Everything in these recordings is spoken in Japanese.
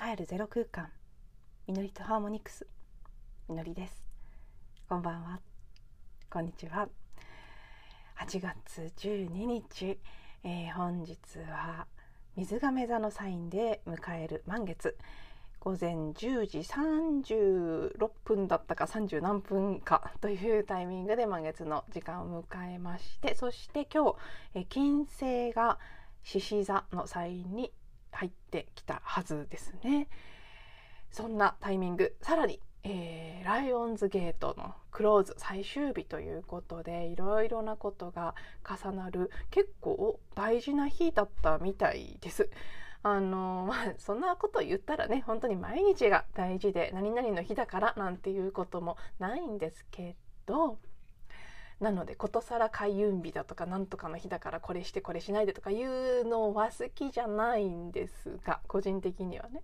帰るゼロ空間。みのりとハーモニクス。みのりです。こんばんは。こんにちは。8月12日、えー、本日は水亀座のサインで迎える満月。午前10時36分だったか30何分かというタイミングで満月の時間を迎えましてそして今日、え金星が獅子座のサインに入ってきたはずですね。そんなタイミングさらに、えー、ライオンズゲートのクローズ最終日ということでいろいろなことが重なる結構大事な日だったみたいです。あのまあそんなこと言ったらね本当に毎日が大事で何々の日だからなんていうこともないんですけどなのでことさら開運日だとかなんとかの日だからこれしてこれしないでとかいうのは好きじゃないんですが個人的にはね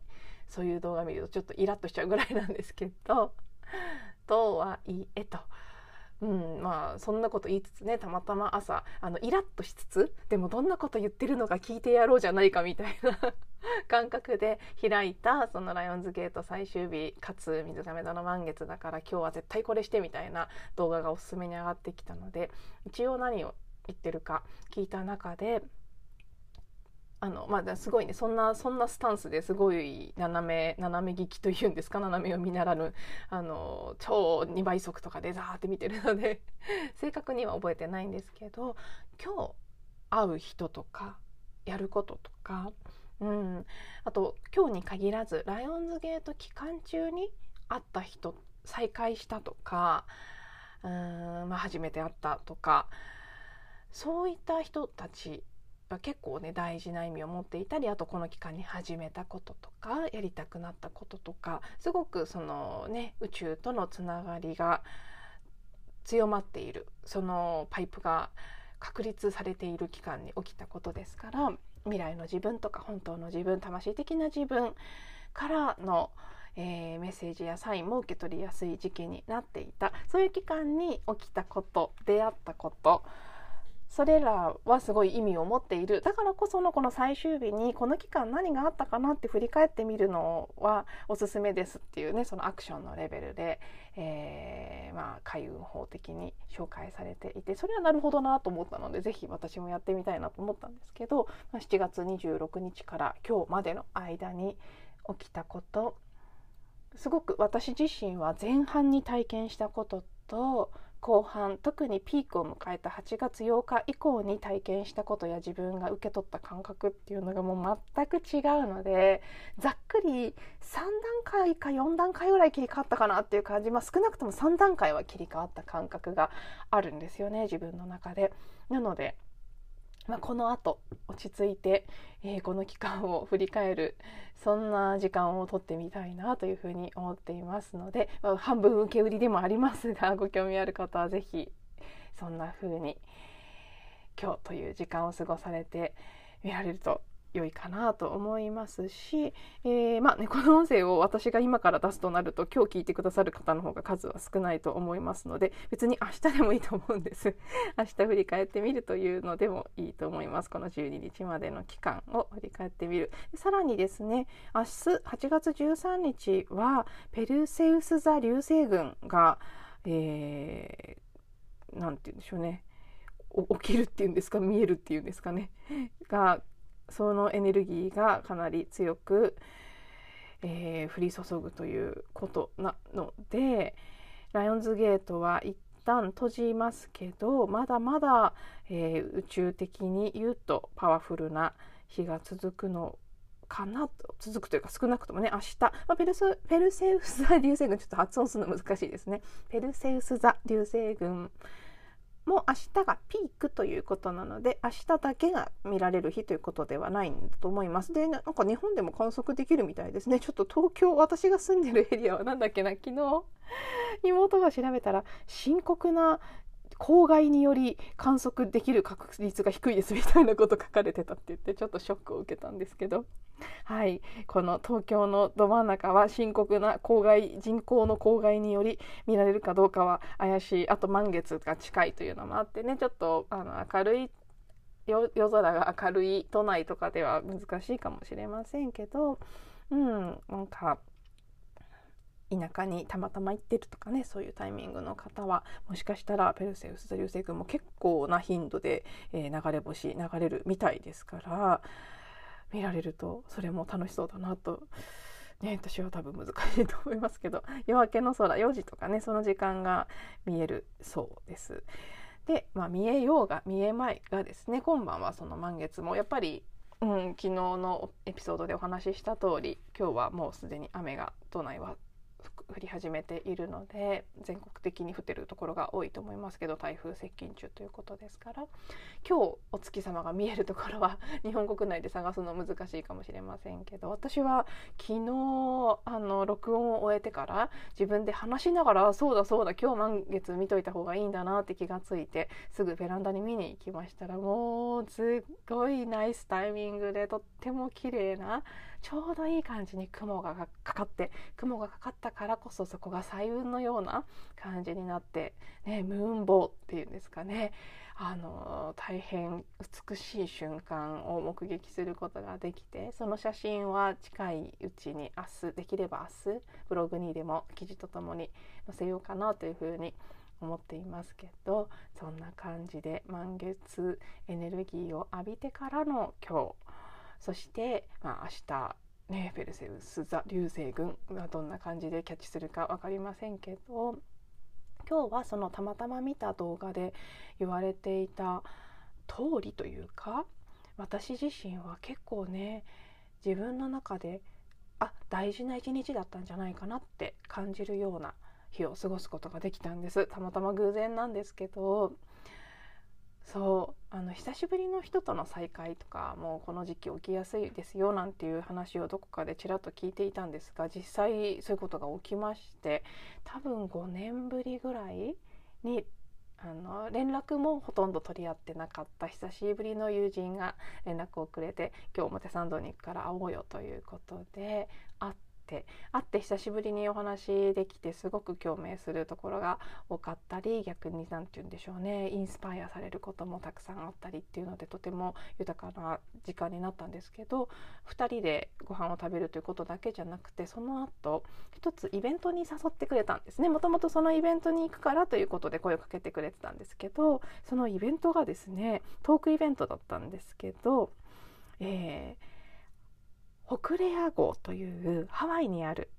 そういう動画見るとちょっとイラッとしちゃうぐらいなんですけど とはいえと。うん、まあそんなこと言いつつねたまたま朝あのイラッとしつつでもどんなこと言ってるのか聞いてやろうじゃないかみたいな 感覚で開いたそのライオンズゲート最終日かつ水亀座の満月だから今日は絶対これしてみたいな動画がおすすめに上がってきたので一応何を言ってるか聞いた中であのまあ、すごいねそんなそんなスタンスですごい斜め斜め聞きというんですか斜めを見習うあの超2倍速とかでザーって見てるので 正確には覚えてないんですけど今日会う人とかやることとか、うん、あと今日に限らずライオンズゲート期間中に会った人再会したとかうん、まあ、初めて会ったとかそういった人たちが結構ね大事な意味を持っていたりあとこの期間に始めたこととかやりたくなったこととかすごくそのね宇宙とのつながりが強まっているそのパイプが確立されている期間に起きたことですから未来の自分とか本当の自分魂的な自分からの、えー、メッセージやサインも受け取りやすい時期になっていた。そういう期間に起きたこと出会ったことそれらはすごい意味を持っている。だからこそのこの最終日にこの期間何があったかなって振り返ってみるのはおすすめですっていうねそのアクションのレベルで、えー、まあ開運法的に紹介されていてそれはなるほどなと思ったので是非私もやってみたいなと思ったんですけど、まあ、7月26日から今日までの間に起きたことすごく私自身は前半に体験したことと後半特にピークを迎えた8月8日以降に体験したことや自分が受け取った感覚っていうのがもう全く違うのでざっくり3段階か4段階ぐらい切り替わったかなっていう感じ、まあ、少なくとも3段階は切り替わった感覚があるんですよね自分の中で。なのでまあ、この後落ち着いて、えー、この期間を振り返るそんな時間をとってみたいなというふうに思っていますので、まあ、半分受け売りでもありますが ご興味ある方は是非そんなふうに今日という時間を過ごされてみられると良いかなと思いますし、えー、まあね、この音声を私が今から出すとなると今日聞いてくださる方の方が数は少ないと思いますので別に明日でもいいと思うんです。明日振り返ってみるというのでもいいと思います。この12日までの期間を振り返ってみる。さらにですね明日8月13日はペルセウス座流星群がえー、て言うんでしょうね。起きるっていうんですか？見えるっていうんですかね？がそのエネルギーがかなり強く、えー、降り注ぐということなのでライオンズゲートは一旦閉じますけどまだまだ、えー、宇宙的に言うとパワフルな日が続くのかなと続くというか少なくともね明日、まあ、ペルペルセウス座流星群ちょっと発音するの難しいですね。ペルセウス座流星群もう明日がピークということなので明日だけが見られる日ということではないんだと思います。でなんか日本でも観測できるみたいですね。ちょっと東京私が住んでるエリアは何だっけな昨日？妹が調べたら深刻な公害により観測できる確率が低いですみたいなこと書かれてたって言ってちょっとショックを受けたんですけど。はい。この東京のど真ん中は深刻な公害人口の公害により見られるかどうかは怪しい。あと満月が近いというのもあってね。ちょっとあの明るい夜空が明るい都内とかでは難しいかもしれませんけど。うん。なんか田舎にたまたま行ってるとかねそういうタイミングの方はもしかしたらペルセウス座流星群も結構な頻度で、えー、流れ星流れるみたいですから見られるとそれも楽しそうだなと。ね、私は多分難しいと思いますけど 夜明けの空4時とかねその時間が見えるそうです。で、まあ、見えようが見えまいがですね今晩はその満月もやっぱりうん、昨日のエピソードでお話しした通り今日はもうすでに雨が都内は降り始めているので全国的に降ってるところが多いと思いますけど台風接近中ということですから。今日お月様が見えるところは 日本国内で探すの難しいかもしれませんけど私は昨日あの録音を終えてから自分で話しながらそうだそうだ今日満月見といた方がいいんだなって気がついてすぐベランダに見に行きましたらもうすっごいナイスタイミングでとっても綺麗なちょうどいい感じに雲がかかって雲がかかったからこそそこが彩雲のような感じになって、ね、ムーンボーっていうんですかね。あの大変美しい瞬間を目撃することができてその写真は近いうちに明日できれば明日ブログにでも記事とともに載せようかなというふうに思っていますけどそんな感じで満月エネルギーを浴びてからの今日そして、まあ、明日ねペルセウス座流星群がどんな感じでキャッチするか分かりませんけど今日はそのたまたま見た動画で言われていた通りというか私自身は結構ね自分の中であ大事な一日だったんじゃないかなって感じるような日を過ごすことができたんです。たまたま偶然なんですけどそうあの久しぶりの人との再会とかもうこの時期起きやすいですよなんていう話をどこかでちらっと聞いていたんですが実際そういうことが起きまして多分5年ぶりぐらいにあの連絡もほとんど取り合ってなかった。久しぶりの友人が連絡をくれて今日表参道に行くから会おうよということでて会って久しぶりにお話できてすごく共鳴するところが多かったり逆に何て言うんでしょうねインスパイアされることもたくさんあったりっていうのでとても豊かな時間になったんですけど2人でご飯を食べるということだけじゃなくてその後一つイベントに誘ってくれたんですね。もともとそのイベントに行くからということで声をかけてくれてたんですけどそのイベントがですねトークイベントだったんですけど、えーホクレア号というハワイにある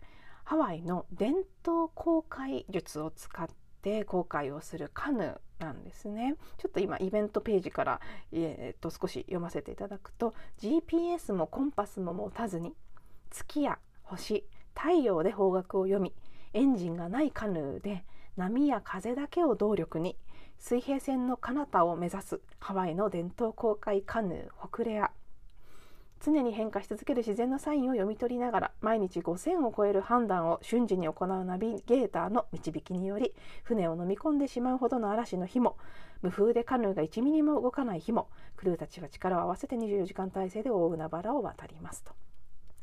ハワイの伝統航海術を使って航海をするカヌーなんですね。ちょっと今イベントページから、えー、と少し読ませていただくと GPS もコンパスも持たずに月や星太陽で方角を読みエンジンがないカヌーで波や風だけを動力に水平線の彼方を目指すハワイの伝統航海カヌーホクレア常に変化し続ける自然のサインを読み取りながら毎日5000を超える判断を瞬時に行うナビゲーターの導きにより船を飲み込んでしまうほどの嵐の日も無風でカヌーが1ミリも動かない日もクルーたちは力を合わせて24時間体制で大海原を渡りますと。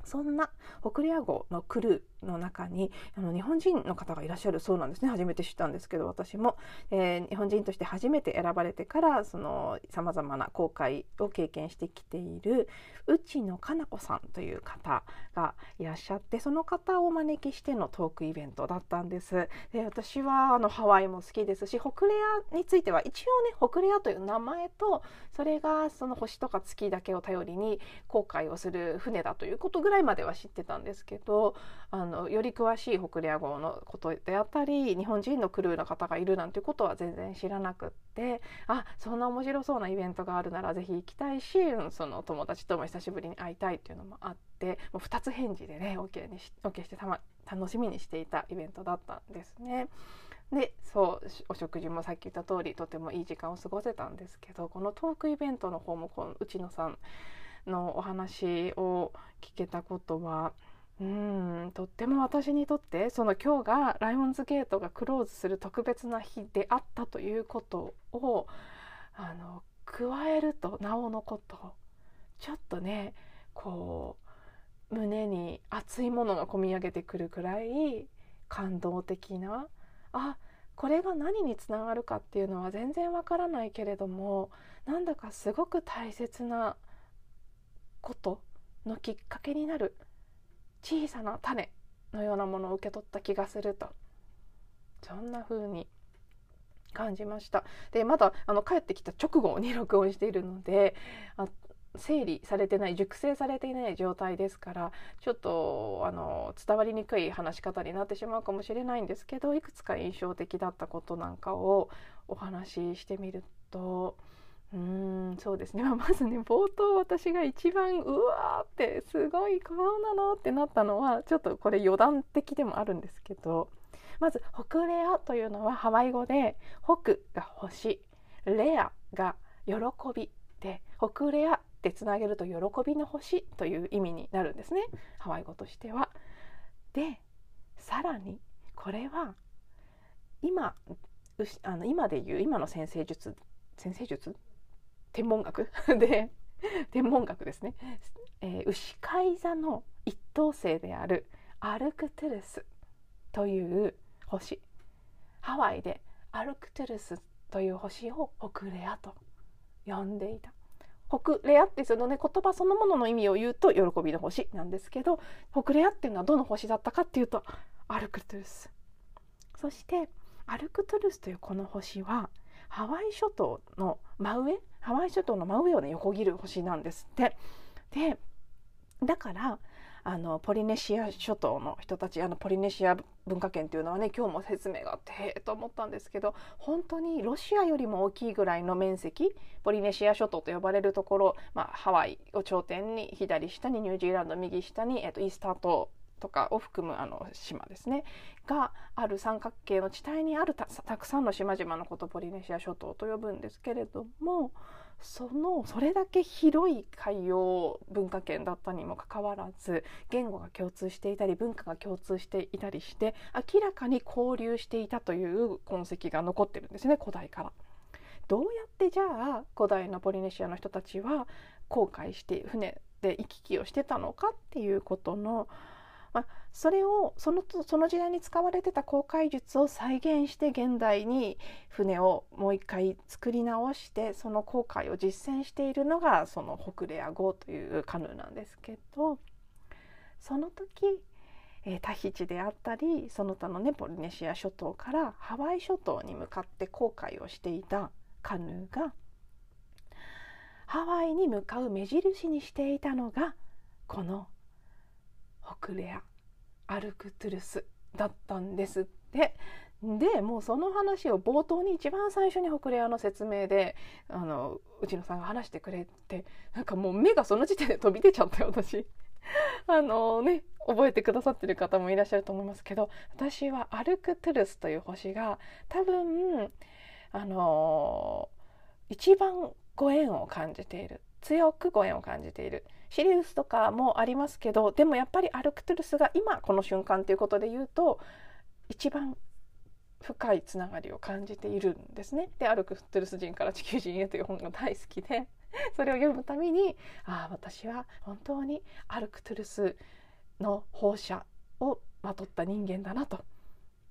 そんな北レア号のクルーの中にあの日本人の方がいらっしゃるそうなんですね初めて知ったんですけど私も、えー、日本人として初めて選ばれてからさまざまな航海を経験してきている内野かな子さんという方がいらっしゃってその方をお招きしてのトークイベントだったんです。で私はあのハワイも好きですし北レアについては一応ね北レアという名前とそれがその星とか月だけを頼りに航海をする船だということぐらいまでは知ってたんですけどあののより詳しい北レア号のことであったり日本人のクルーの方がいるなんていうことは全然知らなくってあそんな面白そうなイベントがあるならぜひ行きたいしその友達とも久しぶりに会いたいっていうのもあってもう2つ返事でね OK, にし OK してた、ま、楽しみにしていたイベントだったんですね。でそうお食事もさっき言った通りとてもいい時間を過ごせたんですけどこのトークイベントの方もこの内野さんのお話を聞けたことはうんとっても私にとってその今日がライオンズゲートがクローズする特別な日であったということをあの加えるとなおのことちょっとねこう胸に熱いものがこみ上げてくるくらい感動的なあこれが何につながるかっていうのは全然わからないけれどもなんだかすごく大切なことのきっかけになる小さな種のようなものを受け取った気がすると。そんな風に感じました。でまだあの帰ってきた直後に録音しているのであ整理されてない熟成されていない状態ですからちょっとあの伝わりにくい話し方になってしまうかもしれないんですけどいくつか印象的だったことなんかをお話ししてみるとうーんそうですね、まあ、まずね冒頭私が一番うわーってすごい顔なのってなったのはちょっとこれ余談的でもあるんですけどまず「北レア」というのはハワイ語で「北」が星「レア」が喜びで「北レア」ってつなげると「喜びの星」という意味になるんですねハワイ語としては。でさらにこれは今あの今でいう今の先生術先生術天文学。で天文学ですね、えー、牛飼い座の一等星であるアルクトゥルスという星。ハワイでアルクトゥルスという星を北レアと呼んでいた。北レアってそのね言葉そのものの意味を言うと喜びの星なんですけど北レアっていうのはどの星だったかっていうとアルクトゥルス。そしてアルクトゥルスというこの星はハワイ諸島の真上ハワイ諸島の真上をね横切る星なんですって。でだからあのポリネシア諸島の人たちあのポリネシア文化圏っていうのはね今日も説明があってと思ったんですけど本当にロシアよりも大きいぐらいの面積ポリネシア諸島と呼ばれるところ、まあ、ハワイを頂点に左下にニュージーランド右下に、えっと、イースター島とかを含むあの島ですねがある三角形の地帯にあるたくさんの島々のことをポリネシア諸島と呼ぶんですけれどもそのそれだけ広い海洋文化圏だったにもかかわらず言語が共通していたり文化が共通していたりして明らかに交流していたという痕跡が残ってるんですね古代から。どうやってじゃあ古代のポリネシアの人たちは航海して船で行き来をしてたのかっていうことのまあ、それをそのその時代に使われてた航海術を再現して現代に船をもう一回作り直してその航海を実践しているのがその北レア号というカヌーなんですけどその時、えー、タヒチであったりその他のねポリネシア諸島からハワイ諸島に向かって航海をしていたカヌーがハワイに向かう目印にしていたのがこの北レアアルクトゥルスだったんですって。でもうその話を冒頭に一番最初に北レアの説明であの内野さんが話してくれてなんかもう目がその時点で飛び出ちゃったよ私。あのね覚えてくださってる方もいらっしゃると思いますけど私はアルクトゥルスという星が多分あの一番ご縁を感じている。強くご縁を感じている。シリウスとかもありますけどでもやっぱりアルクトゥルスが今この瞬間ということで言うと一番深いつながりを感じているんですね。でアルクトゥルス人から地球人へという本が大好きで それを読むためにああ私は本当にアルクトゥルスの放射をまとった人間だなと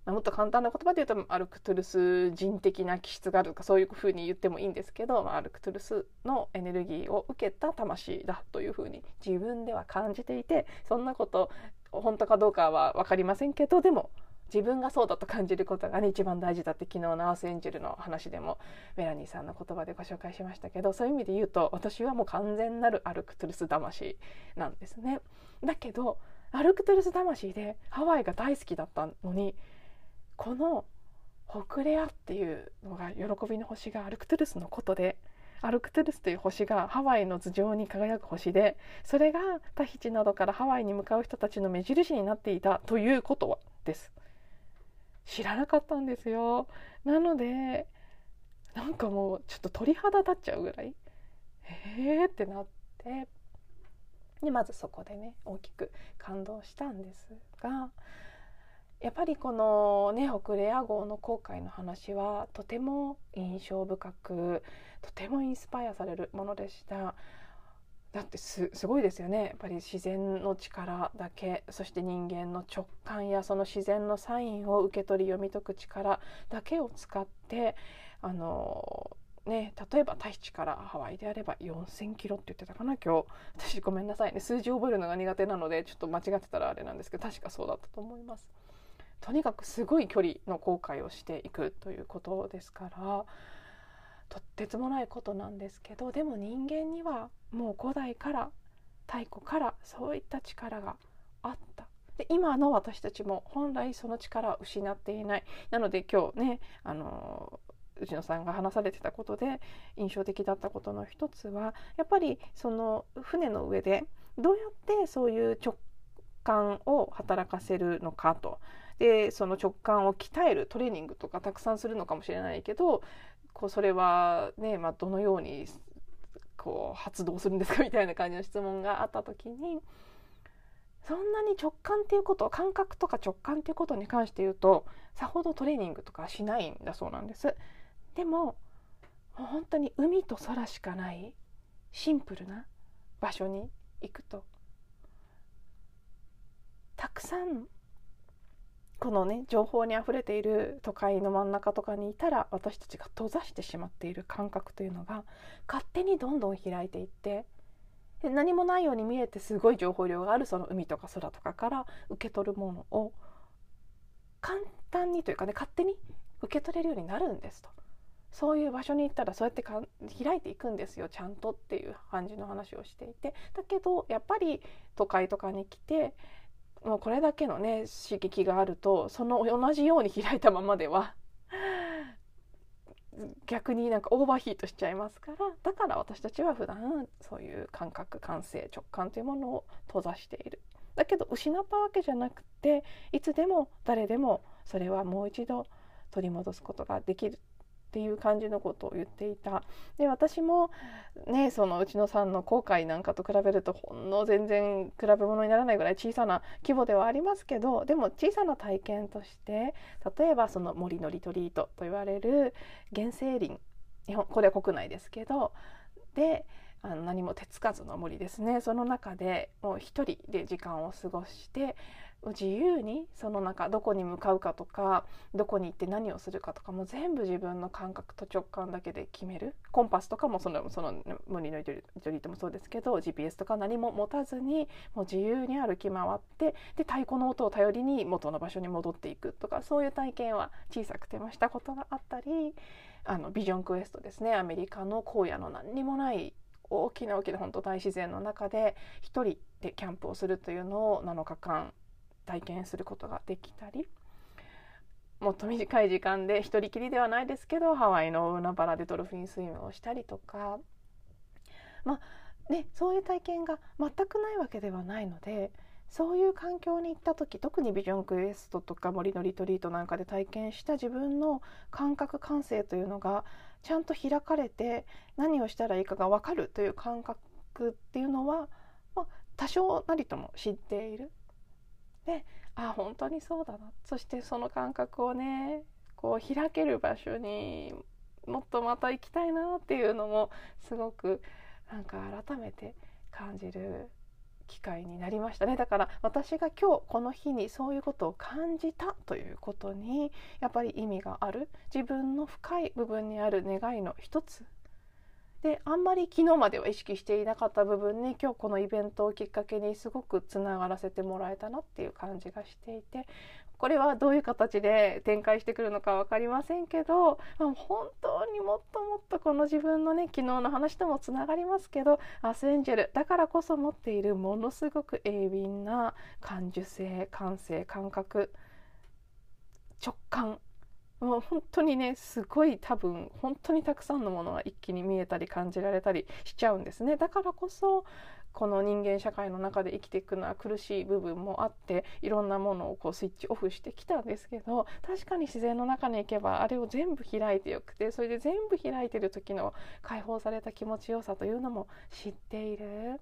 もっと簡単な言葉で言うとアルクトゥルス人的な気質があるとかそういうふうに言ってもいいんですけど、まあ、アルクトゥルスのエネルギーを受けた魂だというふうに自分では感じていてそんなこと本当かどうかは分かりませんけどでも自分がそうだと感じることがね一番大事だって昨日のアースエンジェルの話でもメラニーさんの言葉でご紹介しましたけどそういう意味で言うと私はもう完全なるアルクトゥルス魂なんですね。だけどアルクトゥルス魂でハワイが大好きだったのにこの北レアっていうのが喜びの星がアルクトゥルスのことでアルクトゥルスという星がハワイの頭上に輝く星でそれがタヒチなどからハワイに向かう人たちの目印になっていたということはです。知らなかったんですよ。なのでなんかもうちょっと鳥肌立っちゃうぐらいえーってなってでまずそこでね大きく感動したんですがやっぱりこのね北レア号の航海の話はとても印象深くとてもインスパイアされるものでした。だってすごいですよね。やっぱり自然の力だけそして人間の直感やその自然のサインを受け取り読み解く力だけを使ってあのね、例えばタヒチからハワイであれば4,000キロって言ってたかな今日。私ごめんなさいね。数字覚えるのが苦手なのでちょっと間違ってたらあれなんですけど確かそうだったと思います。とにかくすごい距離の航海をしていくということですからとってつもないことなんですけどでも人間にはもう古代から太古からそういった力があった。で今の私たちも本来その力を失っていない。なので今日ねあの内野さんが話されてたことで印象的だったことの一つはやっぱりその船の上でどうやってそういう直感を働かせるのかと。でその直感を鍛えるトレーニングとかたくさんするのかもしれないけどこうそれはね、まあ、どのようにこう発動するんですか？みたいな感じの質問があった時にそんなに直感っていうこと感覚とか直感っていうことに関して言うとさほどトレーニングとかしないんだそうなんです。でも本当に海と空しかないシンプルな場所に行くとたくさんこのね情報にあふれている都会の真ん中とかにいたら私たちが閉ざしてしまっている感覚というのが勝手にどんどん開いていって何もないように見えてすごい情報量があるその海とか空とかから受け取るものを簡単にというかね勝手に受け取れるようになるんですと。そういう場所に行ったらそうやってか開いていくんですよちゃんとっていう感じの話をしていてだけどやっぱり都会とかに来てもうこれだけのね刺激があるとその同じように開いたままでは 逆になんかオーバーヒートしちゃいますからだから私たちは普段そういう感覚感性直感というものを閉ざしている。だけど失ったわけじゃなくていつでも誰でもそれはもう一度取り戻すことができるっていう感じのことを言っていた。で私もねそのうちのさんの後悔なんかと比べるとほんの全然比べ物にならないぐらい小さな規模ではありますけどでも小さな体験として例えばその森のリトリートと言われる原生林日本これは国内ですけどであの何も手つかずの森ですね。その中でもう一人で時間を過ごして自由にその中どこに向かうかとかどこに行って何をするかとかも全部自分の感覚と直感だけで決める。コンパスとかもそのその無理のジョリートもそうですけど GPS とか何も持たずにもう自由に歩き回ってで太鼓の音を頼りに元の場所に戻っていくとかそういう体験は小さくてもしたことがあったりあのビジョンクエストですね。アメリカの荒野の何にもない大きな大きな本当大自然の中で一人でキャンプをするというのを7日間体験することができたりもっと短い時間で一人きりではないですけどハワイの海原でドルフィンスイムをしたりとかまあねそういう体験が全くないわけではないのでそういう環境に行った時特にビジョンクエストとか森のリトリートなんかで体験した自分の感覚感性というのがちゃんと開かれて何をしたらいいかが分かるという感覚っていうのは、まあ、多少なりとも知っている。であ本当にそうだな。そしてその感覚をねこう開ける場所にもっとまた行きたいなっていうのもすごくなんか改めて感じる機会になりましたね。だから私が今日この日にそういうことを感じたということにやっぱり意味がある。自分の深い部分にある願いの一つであんまり昨日までは意識していなかった部分に今日このイベントをきっかけにすごくつながらせてもらえたなっていう感じがしていてこれはどういう形で展開してくるのか分かりませんけど本当にもっともっとこの自分のね昨日の話ともつながりますけどアスエンジェルだからこそ持っているものすごく鋭敏な感受性感性感覚直感もう本当にねすごい多分本当にたくさんのものが一気に見えたり感じられたりしちゃうんですね。だからこそこの人間社会の中で生きていくのは苦しい部分もあっていろんなものをこうスイッチオフしてきたんですけど確かに自然の中に行けばあれを全部開いてよくてそれで全部開いてる時の解放された気持ちよさというのも知っている。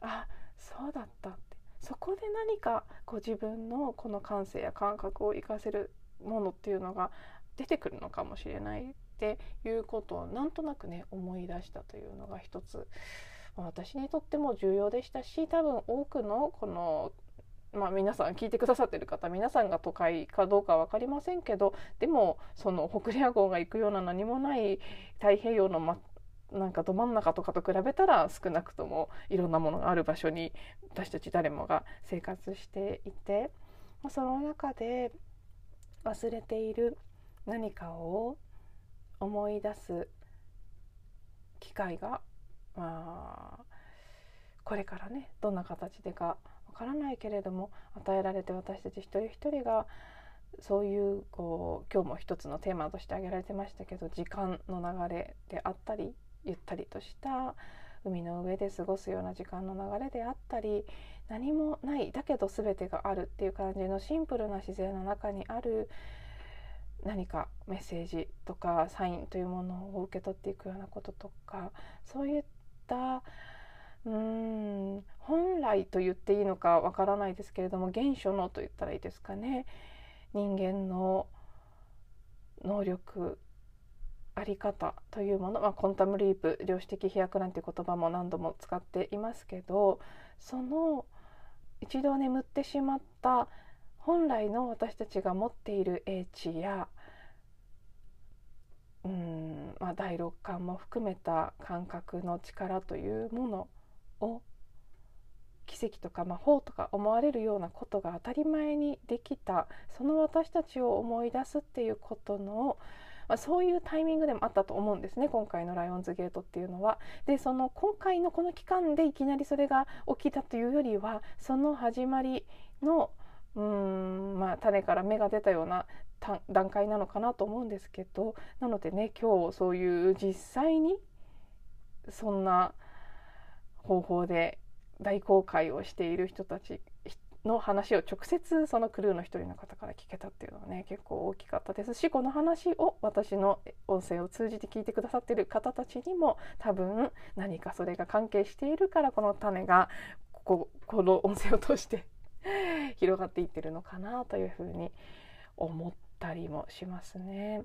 あそうだったって。そこで何かこ自分のこの感性や感覚を活かせるものっていうのが出てくるのかもしれないっていうことをなんとなくね思い出したというのが一つ私にとっても重要でしたし多分多くのこのまあ、皆さん聞いてくださってる方皆さんが都会かどうか分かりませんけどでもその北レア号が行くような何もない太平洋の、ま、なんかど真ん中とかと比べたら少なくともいろんなものがある場所に私たち誰もが生活していてその中で忘れている何かを思い出す機会が、まあ、これからねどんな形でかわからないけれども与えられて私たち一人一人がそういうこう今日も一つのテーマとして挙げられてましたけど時間の流れであったりゆったりとした海の上で過ごすような時間の流れであったり何もないだけど全てがあるっていう感じのシンプルな自然の中にある何かメッセージとかサインというものを受け取っていくようなこととかそういったうん本来と言っていいのかわからないですけれども原初のと言ったらいいですかね。人間の能力あり方というもの、まあ、コンタムリープ量子的飛躍なんて言葉も何度も使っていますけどその一度眠ってしまった本来の私たちが持っている英知やうん、まあ、第六感も含めた感覚の力というものを奇跡とか魔法とか思われるようなことが当たり前にできたその私たちを思い出すっていうことの、まあ、そういうタイミングでもあったと思うんですね今回の「ライオンズゲート」っていうのは。でその今回のこの期間でいきなりそれが起きたというよりはその始まりのうーんまあ種から芽が出たような段階なのかなと思うんですけどなのでね今日そういう実際にそんな方法で大公開をしている人たちの話を直接そのクルーの一人の方から聞けたっていうのはね結構大きかったですしこの話を私の音声を通じて聞いてくださってる方たちにも多分何かそれが関係しているからこの種がこここの音声を通して広がっていってるのかなというふうに思ったりもしますね。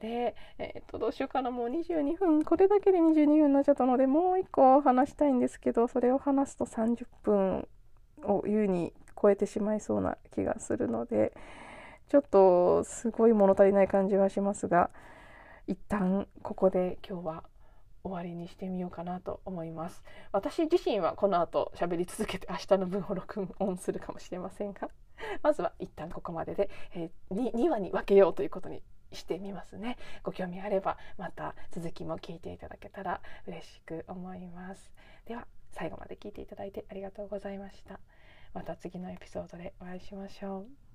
で、えー、とどうしようかなもう22分これだけで22分になっちゃったのでもう1個話したいんですけどそれを話すと30分を優に超えてしまいそうな気がするのでちょっとすごい物足りない感じはしますが一旦ここで今日は終わりにしてみようかなと思います。私自身はこの後喋り続けて明日の分を録音するかもしれませんがまずは一旦ここまでで、えー、2, 2話に分けようということにしてみますね。ご興味あればまた続きも聞いていただけたら嬉しく思います。では最後まで聞いていただいてありがとうございました。また次のエピソードでお会いしましょう。